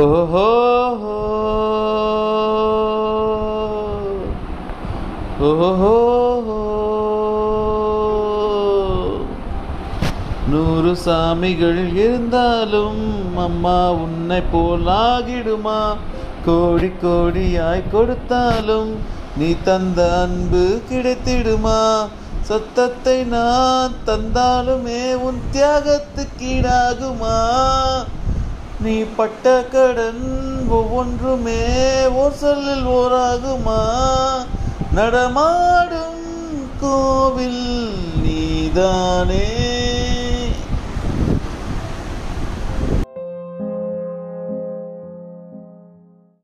ஓஹோ ஓஹோ நூறு சாமிகள் இருந்தாலும் அம்மா உன்னை போலாகிடுமா? கோடி கோடியாய் கொடுத்தாலும் நீ தந்த அன்பு கிடைத்திடுமா? சொத்தத்தை நான் தந்தாலுமே உன் தியாகத்துக்கு ஈடாகுமா? நீ பட்ட கடன் ஒவ்வொன்றுமே ஓர் சொல்லில் ஓராகுமா? நடமாடும் கோவில் நீதானே?